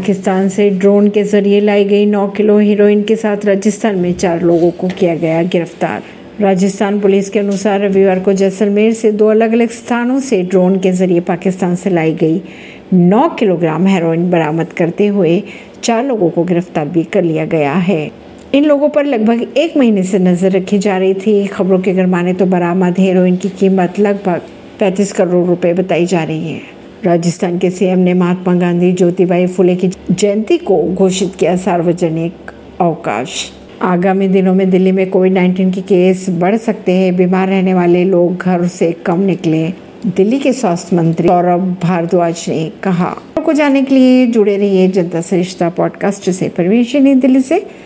पाकिस्तान से ड्रोन के ज़रिए लाई गई 9 किलो हीरोइन के साथ राजस्थान में चार लोगों को किया गया गिरफ़्तार। राजस्थान पुलिस के अनुसार रविवार को जैसलमेर से दो अलग अलग स्थानों से ड्रोन के ज़रिए पाकिस्तान से लाई गई 9 किलोग्राम हेरोइन बरामद करते हुए चार लोगों को गिरफ़्तार भी कर लिया गया है। इन लोगों पर लगभग एक महीने से नज़र रखी जा रही थी। खबरों के अगर माने तो बरामद हेरोइन की कीमत लगभग 35 करोड़ रुपए बताई जा रही है। राजस्थान के सीएम ने महात्मा गांधी, ज्योतिबाई फुले की जयंती को घोषित किया सार्वजनिक अवकाश। आगामी दिनों में दिल्ली में कोविड 19 के केस बढ़ सकते हैं। बीमार रहने वाले लोग घर से कम निकले। दिल्ली के स्वास्थ्य मंत्री सौरभ भारद्वाज ने कहा को जाने के लिए जुड़े रहिए जनता सरिश्ता पॉडकास्ट से। परवीन दिल्ली से।